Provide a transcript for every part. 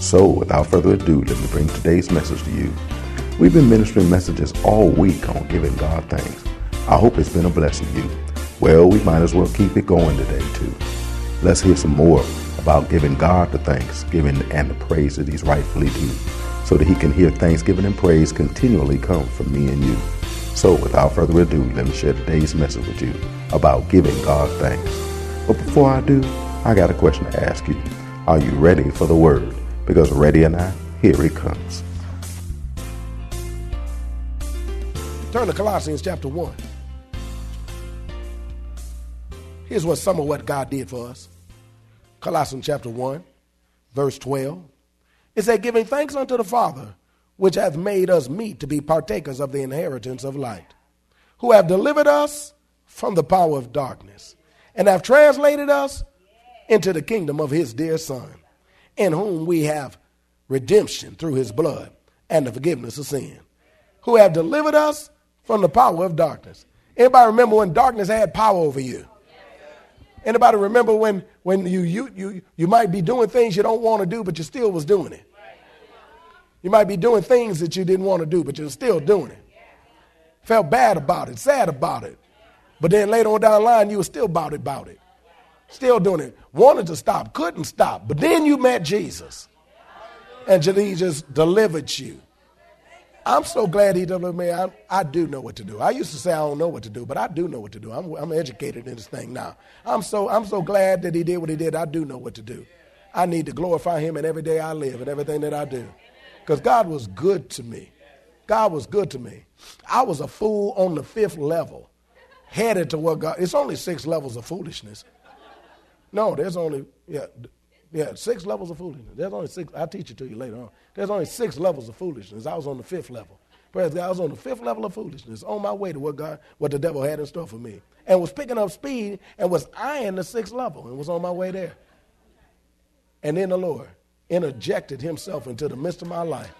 So without further ado, let me bring today's message to you. We've been ministering messages all week on giving God thanks. I hope it's been a blessing to you. Well, we might as well keep it going today, too. Let's hear some more about giving God the thanksgiving and the praise that He's rightfully due, so that He can hear thanksgiving and praise continually come from me and you. So, without further ado, let me share today's message with you about giving God thanks. But before I do, I got a question to ask you. Are you ready for the word? Because ready or not, here it comes. Turn to Colossians chapter 1. Here's what some of what God did for us. Colossians chapter 1, verse 12. It said, Giving thanks unto the Father, which hath made us meet to be partakers of the inheritance of light, who have delivered us from the power of darkness, and have translated us into the kingdom of his dear Son, in whom we have redemption through his blood and the forgiveness of sin, who have delivered us from the power of darkness. Anybody remember when darkness had power over you? Anybody remember when, when you, you, you, you might be doing things you don't want to do, but you still was doing it? You might be doing things that you didn't want to do, but you're still doing it. Felt bad about it, sad about it. But then later on down the line, you were still about it, about it. Still doing it. Wanted to stop, couldn't stop. But then you met Jesus. And he just delivered you. I'm so glad he delivered me. I, I do know what to do. I used to say I don't know what to do, but I do know what to do. I'm, I'm educated in this thing now. I'm so, I'm so glad that he did what he did. I do know what to do. I need to glorify him in every day I live and everything that I do. Because God was good to me. God was good to me. I was a fool on the fifth level, headed to what God. It's only six levels of foolishness. No, there's only yeah, yeah, six levels of foolishness. There's only six. I'll teach it to you later on. There's only six levels of foolishness. I was on the fifth level. Praise God, I was on the fifth level of foolishness, on my way to what God, what the devil had in store for me, and was picking up speed and was eyeing the sixth level and was on my way there. And then the Lord interjected Himself into the midst of my life.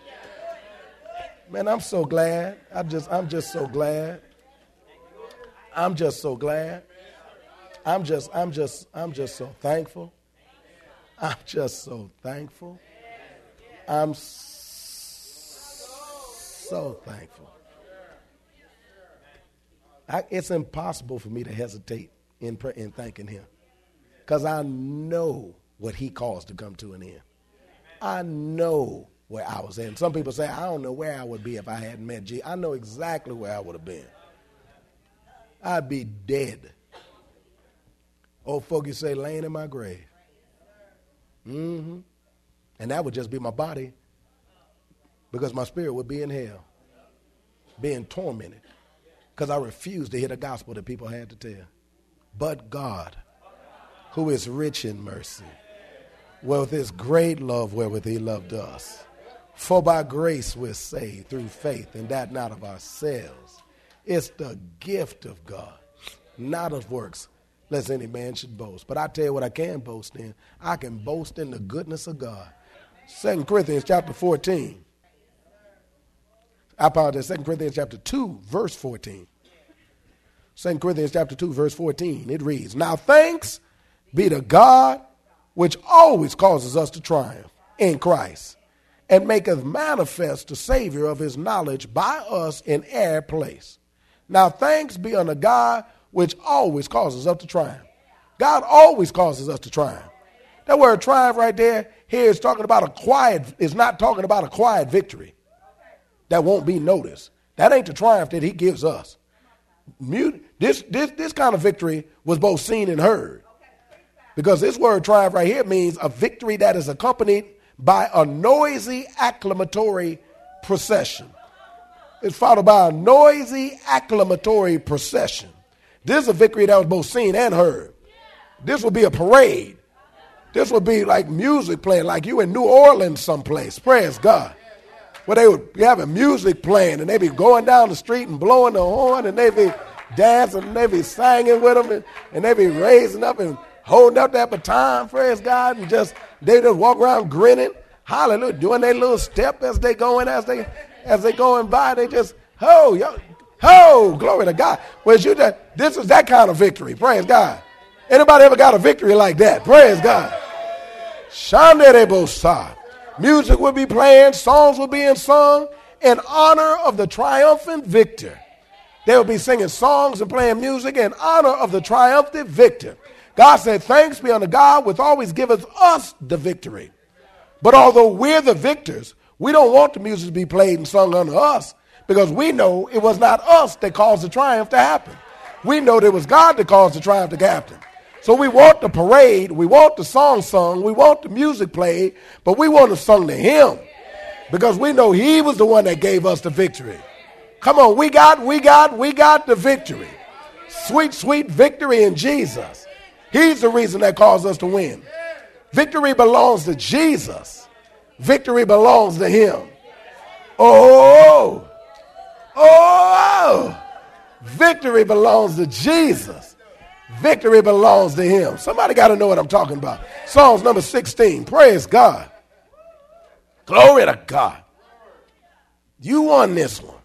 Man, I'm so glad. I'm just, I'm just so glad. I'm just so glad. I'm just, I'm just, I'm just so thankful. I'm just so thankful. I'm so thankful. I, it's impossible for me to hesitate in, in thanking Him because I know what He caused to come to an end. I know where I was at. some people say, I don't know where I would be if I hadn't met Jesus. I know exactly where I would have been. I'd be dead. Old folks say, laying in my grave. Mm-hmm. And that would just be my body because my spirit would be in hell, being tormented because I refused to hear the gospel that people had to tell. But God, who is rich in mercy, with his great love wherewith he loved us. For by grace we're saved through faith, and that not of ourselves. It's the gift of God, not of works, lest any man should boast. But I tell you what I can boast in. I can boast in the goodness of God. Second Corinthians chapter 14. I apologize. Second Corinthians chapter 2, verse 14. Second Corinthians chapter 2, verse 14. It reads, Now thanks be to God which always causes us to triumph in Christ and maketh manifest the Savior of his knowledge by us in every place. Now thanks be unto God which always causes us to triumph. God always causes us to triumph. That word triumph right there, here is talking about a quiet, is not talking about a quiet victory that won't be noticed. That ain't the triumph that he gives us. This, this, this kind of victory was both seen and heard. Because this word triumph right here means a victory that is accompanied by a noisy acclamatory procession. It's followed by a noisy acclamatory procession. This is a victory that was both seen and heard. This will be a parade. This would be like music playing, like you in New Orleans someplace. Praise God. Where they would be having music playing and they'd be going down the street and blowing the horn and they'd be dancing and they'd be singing with them and, and they be raising up and holding up that baton, praise God, and just they just walk around grinning, hallelujah, doing their little step as they going, as they as they going by, they just, ho, yo, ho, glory to God. Whereas you just, this is that kind of victory, praise God. Anybody ever got a victory like that? Praise God. Shandere Music will be playing, songs will be sung in honor of the triumphant victor. They will be singing songs and playing music in honor of the triumphant victor. God said, Thanks be unto God, which always giveth us the victory. But although we're the victors, we don't want the music to be played and sung unto us because we know it was not us that caused the triumph to happen. We know that it was God that caused the triumph to happen. So we want the parade, we want the song sung, we want the music played, but we want to sung to Him because we know He was the one that gave us the victory. Come on, we got, we got, we got the victory. Sweet, sweet victory in Jesus. He's the reason that caused us to win. Victory belongs to Jesus. Victory belongs to Him. Oh, oh, victory belongs to Jesus. Victory belongs to him. Somebody got to know what I'm talking about. Psalms number 16. Praise God. Glory to God. You won this one.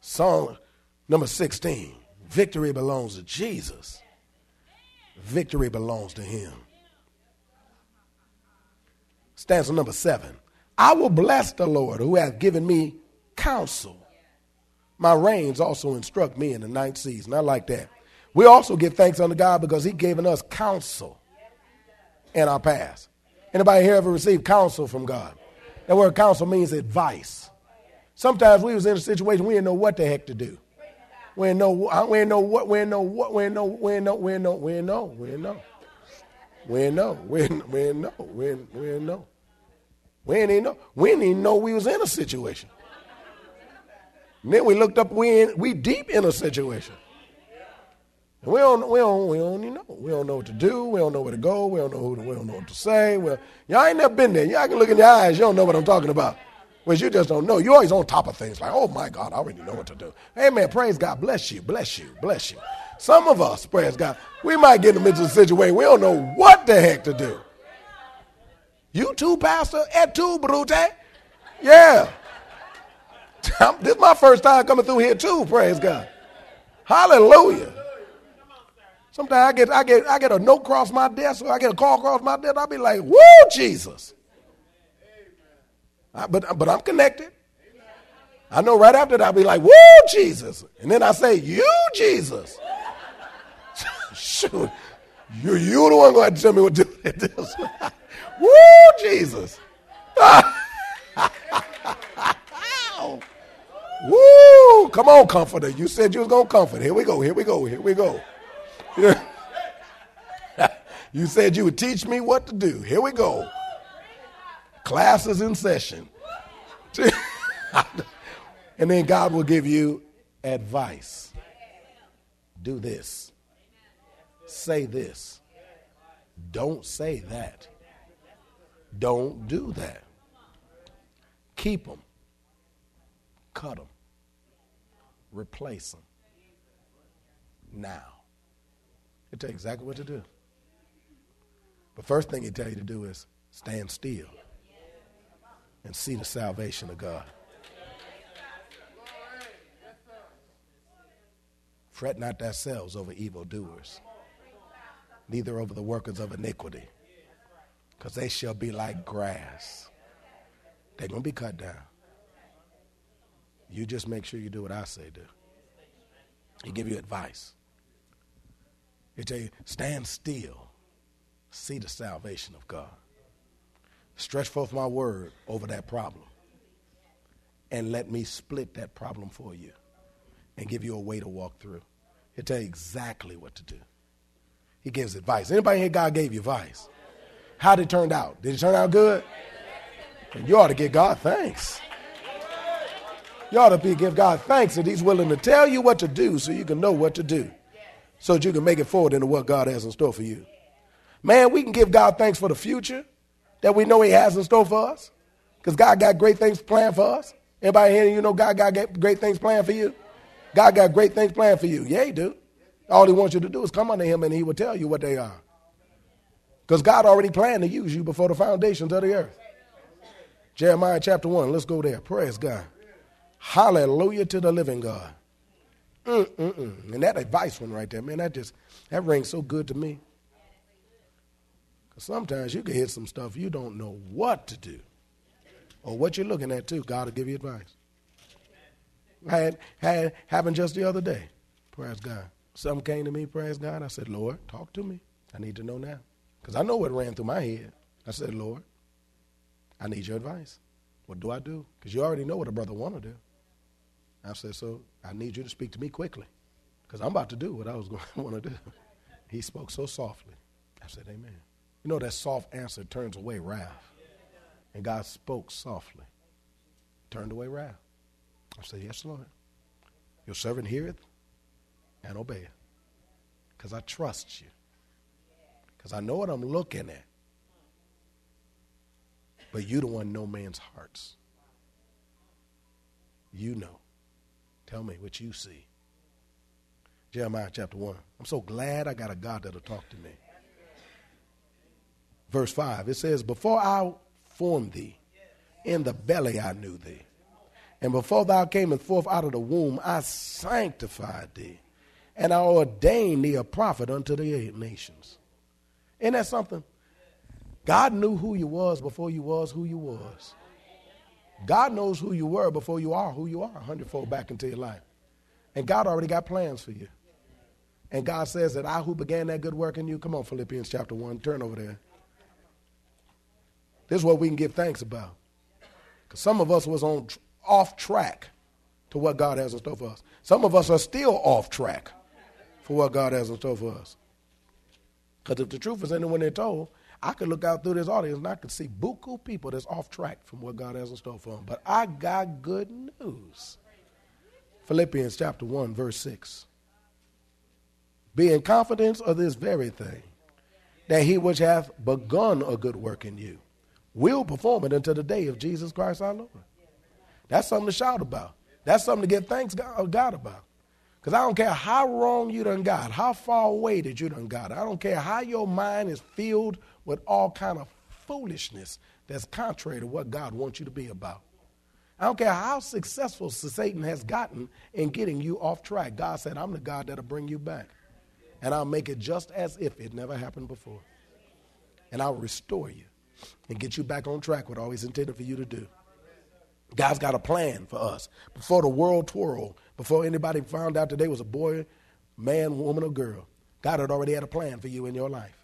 Psalm number 16. Victory belongs to Jesus. Victory belongs to him. Stanza number seven. I will bless the Lord who hath given me counsel. My reins also instruct me in the ninth season. I like that. We also give thanks unto God because He given us counsel in our past. Anybody here ever received counsel from God? That word counsel means advice. Sometimes we was in a situation we didn't know what the heck to do. We didn't know, we didn't know what, we didn't know what, we didn't know, we didn't know, we didn't know, we didn't know, we didn't know. We didn't know, we didn't, we didn't know, we didn't know. We didn't even know, we didn't even know we was in a situation. And then we looked up, we, in, we deep in a situation. And we don't, we, don't, we don't even know. We don't know what to do. We don't know where to go. We don't know who to, we don't know what to say. Well, y'all ain't never been there. Y'all can look in your eyes. You don't know what I'm talking about. Whereas you just don't know. You're always on top of things like, oh my God, I already know what to do. Amen. Praise God. Bless you. Bless you. Bless you. Some of us, praise God, we might get into a situation we don't know what the heck to do. You too, Pastor? Et tu, Brute? Yeah. this is my first time coming through here too, praise God. Hallelujah. Sometimes I get I get I get a note across my desk or I get a call across my desk, I'll be like, woo, Jesus. I, but, but I'm connected. I know right after that I'll be like, woo, Jesus. And then I say, you, Jesus. Shoot. You, you the one going to tell me what to do. woo, Jesus. Woo! Come on, comforter. You said you was gonna comfort. Here we go. Here we go. Here we go. you said you would teach me what to do. Here we go. Classes in session. and then God will give you advice. Do this. Say this. Don't say that. Don't do that. Keep them cut them, replace them. Now. He'll tell you exactly what to do. The first thing he tell you to do is stand still and see the salvation of God. Fret not thyself over evildoers, neither over the workers of iniquity, because they shall be like grass. They're going to be cut down. You just make sure you do what I say do. He give you advice. It tell you, stand still, see the salvation of God. Stretch forth my word over that problem. And let me split that problem for you and give you a way to walk through. He'll tell you exactly what to do. He gives advice. Anybody here, God gave you advice? How did it turn out? Did it turn out good? You ought to give God thanks. You ought to be, give God thanks that He's willing to tell you what to do so you can know what to do. So that you can make it forward into what God has in store for you. Man, we can give God thanks for the future that we know He has in store for us. Because God got great things planned for us. Everybody here, you know God got great things planned for you? God got great things planned for you. Yeah, He do. All He wants you to do is come unto Him and He will tell you what they are. Because God already planned to use you before the foundations of the earth. Jeremiah chapter 1, let's go there. Praise God. Hallelujah to the living God. Mm-mm-mm. And that advice one right there, man, that just, that rings so good to me. Because sometimes you can hit some stuff you don't know what to do or what you're looking at too. God will give you advice. I had, had happened just the other day. Praise God. Something came to me, praise God. I said, Lord, talk to me. I need to know now. Because I know what ran through my head. I said, Lord, I need your advice. What do I do? Because you already know what a brother want to do. I said, so I need you to speak to me quickly. Because I'm about to do what I was going to want to do. He spoke so softly. I said, Amen. You know that soft answer turns away wrath. And God spoke softly. Turned away wrath. I said, Yes, Lord. Your servant heareth and obeyeth. Because I trust you because I know what I'm looking at. But you don't want no man's hearts. You know. Tell me what you see. Jeremiah chapter 1. I'm so glad I got a God that'll talk to me. Verse 5, it says, Before I formed thee, in the belly I knew thee. And before thou camest forth out of the womb, I sanctified thee. And I ordained thee a prophet unto the nations. Isn't that something? God knew who you was before you was who you was. God knows who you were before you are who you are, a hundredfold back into your life. And God already got plans for you. And God says that I who began that good work in you, come on, Philippians chapter 1, turn over there. This is what we can give thanks about. Because some of us was on off track to what God has in store for us. Some of us are still off track for what God has in store for us. Because if the truth is anyone they're told, I could look out through this audience and I could see buku people that's off track from what God has in store for them. But I got good news. Philippians chapter 1, verse 6. Be in confidence of this very thing, that he which hath begun a good work in you will perform it until the day of Jesus Christ our Lord. That's something to shout about. That's something to give thanks God about. Because I don't care how wrong you done got, how far away that you done got. I don't care how your mind is filled with all kind of foolishness that's contrary to what God wants you to be about. I don't care how successful Satan has gotten in getting you off track. God said, I'm the God that'll bring you back. And I'll make it just as if it never happened before. And I'll restore you and get you back on track what I always intended for you to do. God's got a plan for us. Before the world twirled, before anybody found out today was a boy, man, woman, or girl, God had already had a plan for you in your life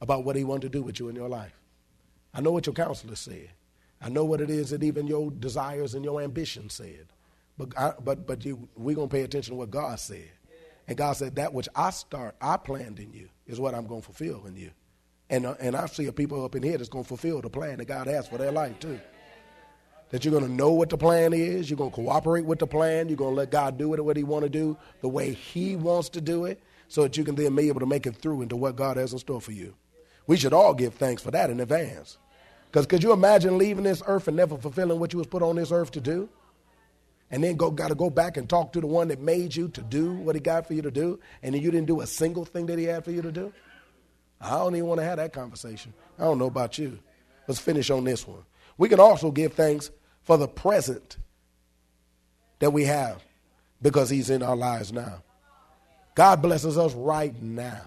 about what He wanted to do with you in your life. I know what your counselor said. I know what it is that even your desires and your ambitions said. But, I, but, but you, we're going to pay attention to what God said. And God said, That which I start, I planned in you, is what I'm going to fulfill in you. And, uh, and I see a people up in here that's going to fulfill the plan that God has for their life, too that you're going to know what the plan is. You're going to cooperate with the plan. You're going to let God do it what He want to do, the way He wants to do it, so that you can then be able to make it through into what God has in store for you. We should all give thanks for that in advance. Because could you imagine leaving this earth and never fulfilling what you was put on this earth to do? And then go got to go back and talk to the one that made you to do what he got for you to do, and then you didn't do a single thing that he had for you to do? I don't even want to have that conversation. I don't know about you. Let's finish on this one. We can also give thanks for the present that we have because he's in our lives now. God blesses us right now.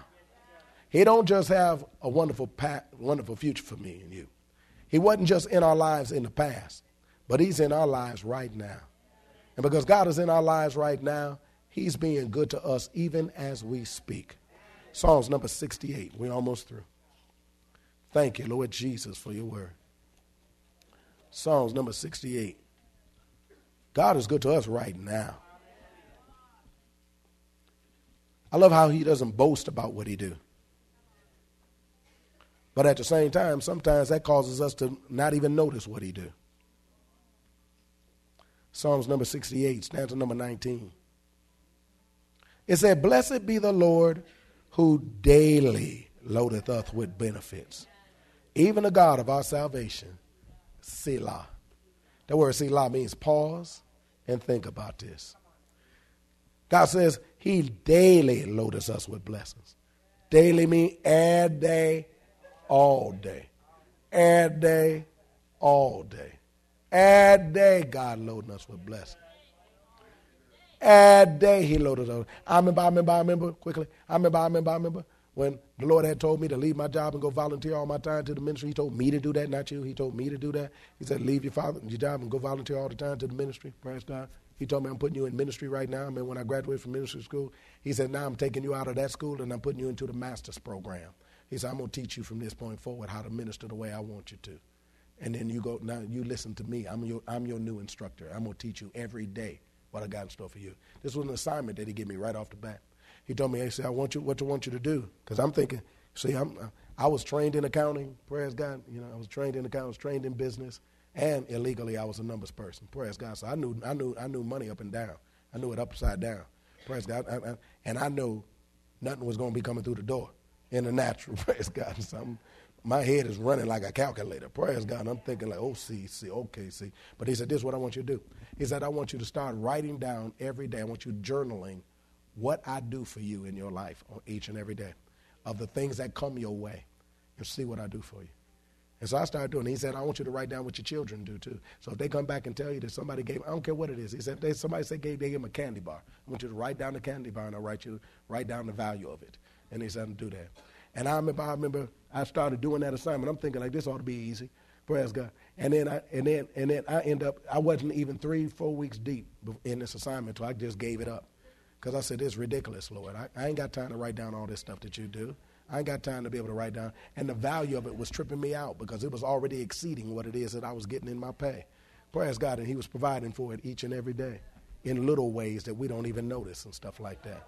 He don't just have a wonderful past, wonderful future for me and you. He wasn't just in our lives in the past, but he's in our lives right now. And because God is in our lives right now, he's being good to us even as we speak. Psalms number 68. We're almost through. Thank you, Lord Jesus, for your word. Psalms number 68. God is good to us right now. I love how he doesn't boast about what he do. But at the same time, sometimes that causes us to not even notice what he do. Psalms number 68, stanza number 19. It said, Blessed be the Lord who daily loadeth us with benefits, even the God of our salvation, Selah. That word Selah means pause and think about this. God says he daily loadeth us with blessings. Daily means every day, all day. Every day, all day. Every day, God loading us with blessings. Every day he loaded us. I remember, I remember, I remember, quickly. I remember, I remember, I remember when the Lord had told me to leave my job and go volunteer all my time to the ministry. He told me to do that, not you. He told me to do that. He said, leave your father, your job and go volunteer all the time to the ministry. Praise God. He told me I'm putting you in ministry right now. I mean, when I graduated from ministry school, he said, now I'm taking you out of that school and I'm putting you into the master's program. He said, I'm going to teach you from this point forward how to minister the way I want you to. And then you go, now you listen to me. I'm your, I'm your new instructor. I'm going to teach you every day what I got in store for you. This was an assignment that he gave me right off the bat. He told me, he said, I want you, what I want you to do. Because I'm thinking, see, I'm, I was trained in accounting, praise God. You know, I was trained in accounting, I was trained in business, and illegally I was a numbers person, praise God. So I knew, I knew, I knew money up and down. I knew it upside down, praise God. I, I, and I knew nothing was going to be coming through the door in the natural, praise God. So I'm, my head is running like a calculator. Praise God. I'm thinking like, oh, see, see, okay, see. But he said, this is what I want you to do. He said, I want you to start writing down every day. I want you journaling what I do for you in your life on each and every day of the things that come your way and see what I do for you. And so I started doing it. He said, I want you to write down what your children do too. So if they come back and tell you that somebody gave, I don't care what it is. He said, they, somebody said gave, they gave him a candy bar. I want you to write down the candy bar and I'll write you, write down the value of it. And he said, to do that. And I remember, I remember I started doing that assignment. I'm thinking like this ought to be easy. Praise God. And then I and then and then I end up I wasn't even three, four weeks deep in this assignment, so I just gave it up. Because I said, It's ridiculous, Lord. I, I ain't got time to write down all this stuff that you do. I ain't got time to be able to write down. And the value of it was tripping me out because it was already exceeding what it is that I was getting in my pay. Praise God. And He was providing for it each and every day in little ways that we don't even notice and stuff like that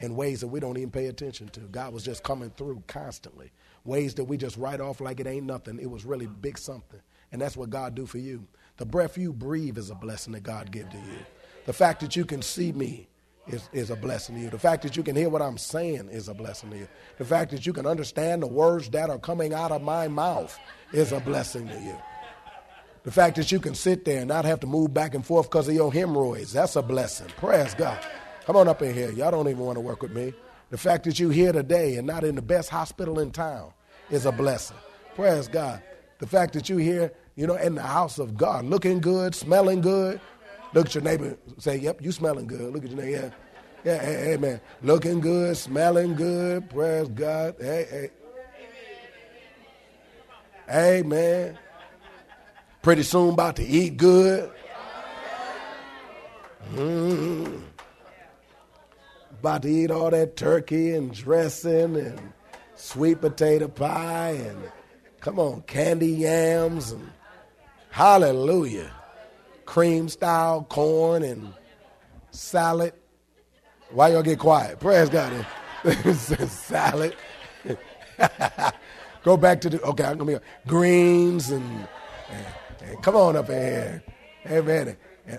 in ways that we don't even pay attention to. God was just coming through constantly. Ways that we just write off like it ain't nothing. It was really big something. And that's what God do for you. The breath you breathe is a blessing that God give to you. The fact that you can see me is, is a blessing to you. The fact that you can hear what I'm saying is a blessing to you. The fact that you can understand the words that are coming out of my mouth is a blessing to you. The fact that you can sit there and not have to move back and forth because of your hemorrhoids, that's a blessing. Praise God. Come on up in here. Y'all don't even want to work with me. The fact that you're here today and not in the best hospital in town is a blessing. Praise God. The fact that you're here, you know, in the house of God, looking good, smelling good. Look at your neighbor, say, Yep, you smelling good. Look at your neighbor. Yeah, yeah, hey, hey, man. Looking good, smelling good. Praise God. Hey, hey. Amen. Pretty soon about to eat good. Mm about to eat all that turkey and dressing and sweet potato pie and come on, candy yams and hallelujah. Cream style corn and salad. Why y'all get quiet? Praise God. salad. Go back to the okay. I'm gonna be greens and, and, and, come on up in here. Hey man,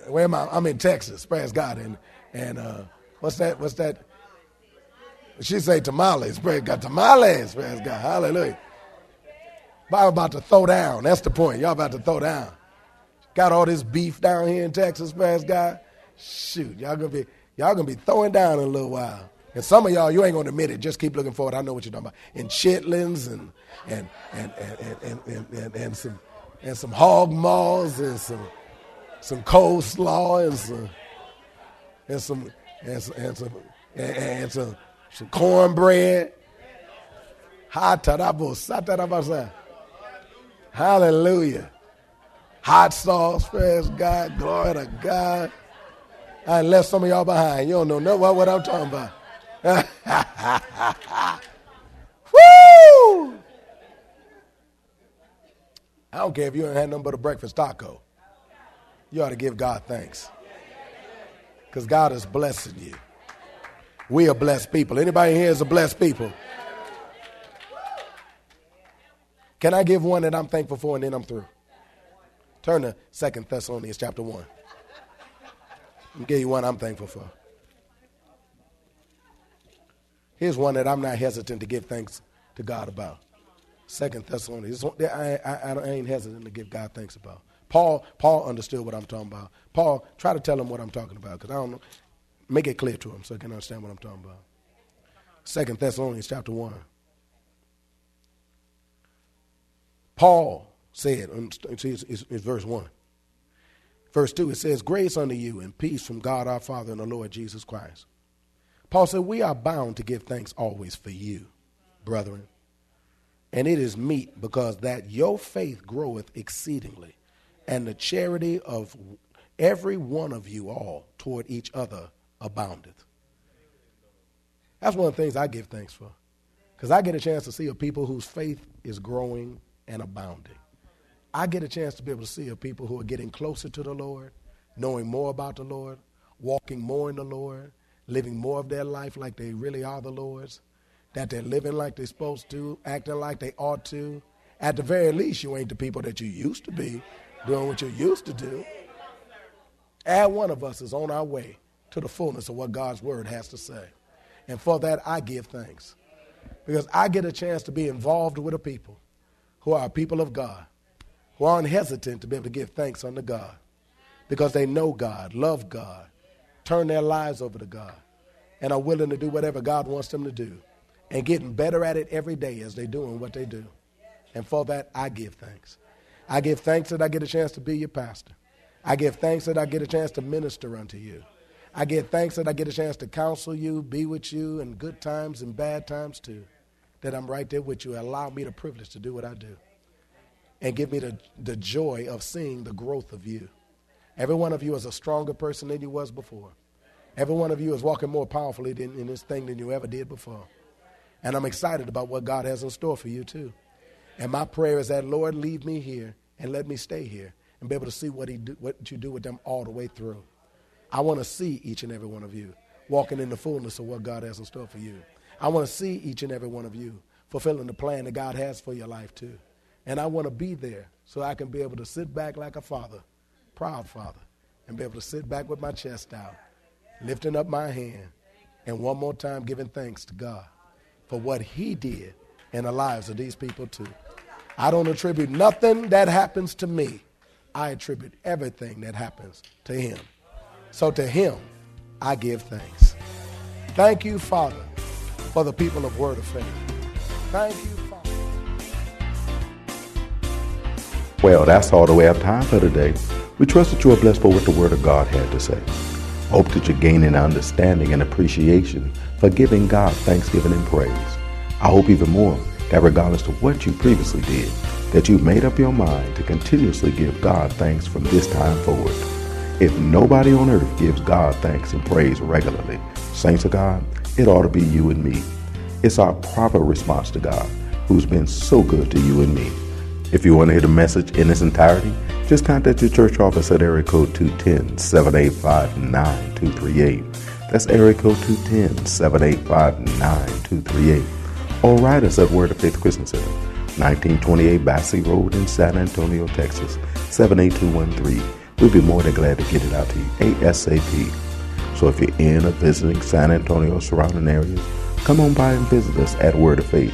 where am I? I'm in Texas. Praise God. And and uh, What's that? What's that? She say tamales. Praise God. Tamales. Praise God. Hallelujah. Bible about to throw down. That's the point. Y'all about to throw down. Got all this beef down here in Texas. Praise Guy. Shoot, y'all gonna be y'all gonna be throwing down in a little while. And some of y'all, you ain't gonna admit it. Just keep looking forward. I know what you're talking about. And chitlins and and and and and, and, and, and some and some hog maws and some some coleslaw and some and some and some, and some, and, and some, some cornbread. Hallelujah. Hot sauce, praise God, glory to God. I left some of y'all behind. You don't know what, what I'm talking about. Woo! I don't care if you ain't had nothing but a breakfast taco. You ought to give God thanks. Because God is blessing you. We are blessed people. Anybody here is a blessed people? Can I give one that I'm thankful for and then I'm through? Turn to Second Thessalonians chapter 1. I'll give you one I'm thankful for. Here's one that I'm not hesitant to give thanks to God about. Second Thessalonians. I, I, I ain't hesitant to give God thanks about. Paul, Paul understood what I'm talking about. Paul, try to tell him what I'm talking about because I don't know. Make it clear to him so he can understand what I'm talking about. Second Thessalonians chapter 1. Paul said, um, it's, it's, it's verse 1. Verse 2, it says, Grace unto you and peace from God our Father and the Lord Jesus Christ. Paul said, We are bound to give thanks always for you, brethren. And it is meet because that your faith groweth exceedingly, and the charity of every one of you all toward each other aboundeth. That's one of the things I give thanks for. Because I get a chance to see a people whose faith is growing and abounding. I get a chance to be able to see a people who are getting closer to the Lord, knowing more about the Lord, walking more in the Lord, living more of their life like they really are the Lord's, that they're living like they're supposed to, acting like they ought to. At the very least, you ain't the people that you used to be, doing what you used to do. Add one of us is on our way to the fullness of what God's word has to say. And for that, I give thanks. Because I get a chance to be involved with a people who are people of God, who aren't hesitant to be able to give thanks unto God because they know God, love God, turn their lives over to God, and are willing to do whatever God wants them to do and getting better at it every day as they're doing what they do. And for that, I give thanks. I give thanks that I get a chance to be your pastor. I give thanks that I get a chance to minister unto you. I give thanks that I get a chance to counsel you, be with you in good times and bad times too. That I'm right there with you. Allow me the privilege to do what I do. And give me the, the joy of seeing the growth of you. Every one of you is a stronger person than you was before. Every one of you is walking more powerfully in, in this thing than you ever did before. And I'm excited about what God has in store for you too. And my prayer is that, Lord, leave me here and let me stay here and be able to see what, he do, what you do with them all the way through. I want to see each and every one of you walking in the fullness of what God has in store for you. I want to see each and every one of you fulfilling the plan that God has for your life too. And I want to be there so I can be able to sit back like a father, proud father, and be able to sit back with my chest out, lifting up my hand, and one more time giving thanks to God for what he did in the lives of these people too. I don't attribute nothing that happens to me. I attribute everything that happens to him. So to him, I give thanks. Thank you, Father, for the people of Word of Faith. Thank you, Well, that's all the way have time for today. We trust that you are blessed for what the Word of God had to say. Hope that you're gaining understanding and appreciation for giving God thanksgiving and praise. I hope even more that regardless of what you previously did, that you've made up your mind to continuously give God thanks from this time forward. If nobody on earth gives God thanks and praise regularly, saints of God, it ought to be you and me. It's our proper response to God, who's been so good to you and me. If you want to hear the message in its entirety, just contact your church office at area code 210-785-9238. That's area code 210-785-9238. Or write us at Word of Faith Christian Center, 1928 Basse Road in San Antonio, Texas, 78213. We'd be more than glad to get it out to you ASAP. So if you're in or visiting San Antonio or surrounding areas, come on by and visit us at Word of Faith.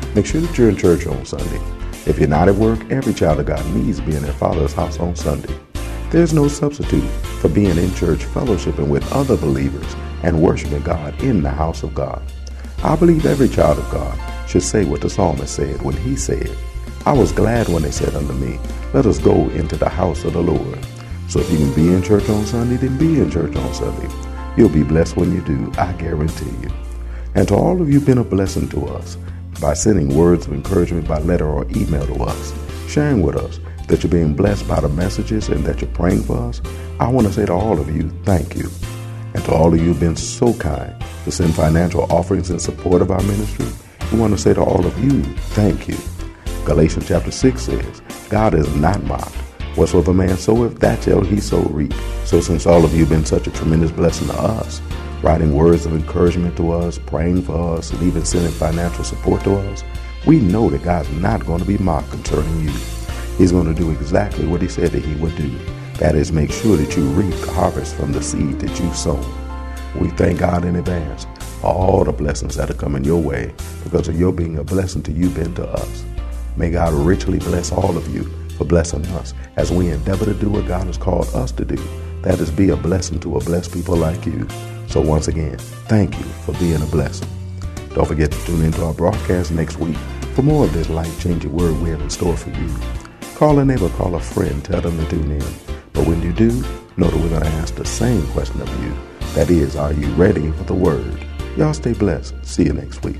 make sure that you're in church on Sunday. If you're not at work, every child of God needs to be in their father's house on Sunday. There's no substitute for being in church, fellowshipping with other believers, and worshiping God in the house of God. I believe every child of God should say what the psalmist said when he said, I was glad when they said unto me, Let us go into the house of the Lord. So if you can be in church on Sunday, then be in church on Sunday. You'll be blessed when you do, I guarantee you. And to all of you, been a blessing to us by sending words of encouragement by letter or email to us, sharing with us that you're being blessed by the messages and that you're praying for us. I want to say to all of you, thank you. And to all of you who've been so kind to send financial offerings in support of our ministry, we want to say to all of you, thank you. Galatians chapter 6 says, God is not mocked. Whatsoever man soweth, that shall he so reap. So since all of you have been such a tremendous blessing to us, writing words of encouragement to us, praying for us, and even sending financial support to us, we know that God's not going to be mocked concerning you. He's going to do exactly what he said that he would do. That is, make sure that you reap the harvest from the seed that you've sown. We thank God in advance for all the blessings that are coming your way because of your being a blessing to you, been to us. May God richly bless all of you for blessing us as we endeavor to do what God has called us to do. That is, be a blessing to a blessed people like you. So, once again, thank you for being a blessing. Don't forget to tune into our broadcast next week for more of this life changing word we have in store for you. Call a neighbor, call a friend, tell them to tune in. But when you do, know that we're going to ask the same question of you. That is, are you ready for the word? Y'all stay blessed. See you next week.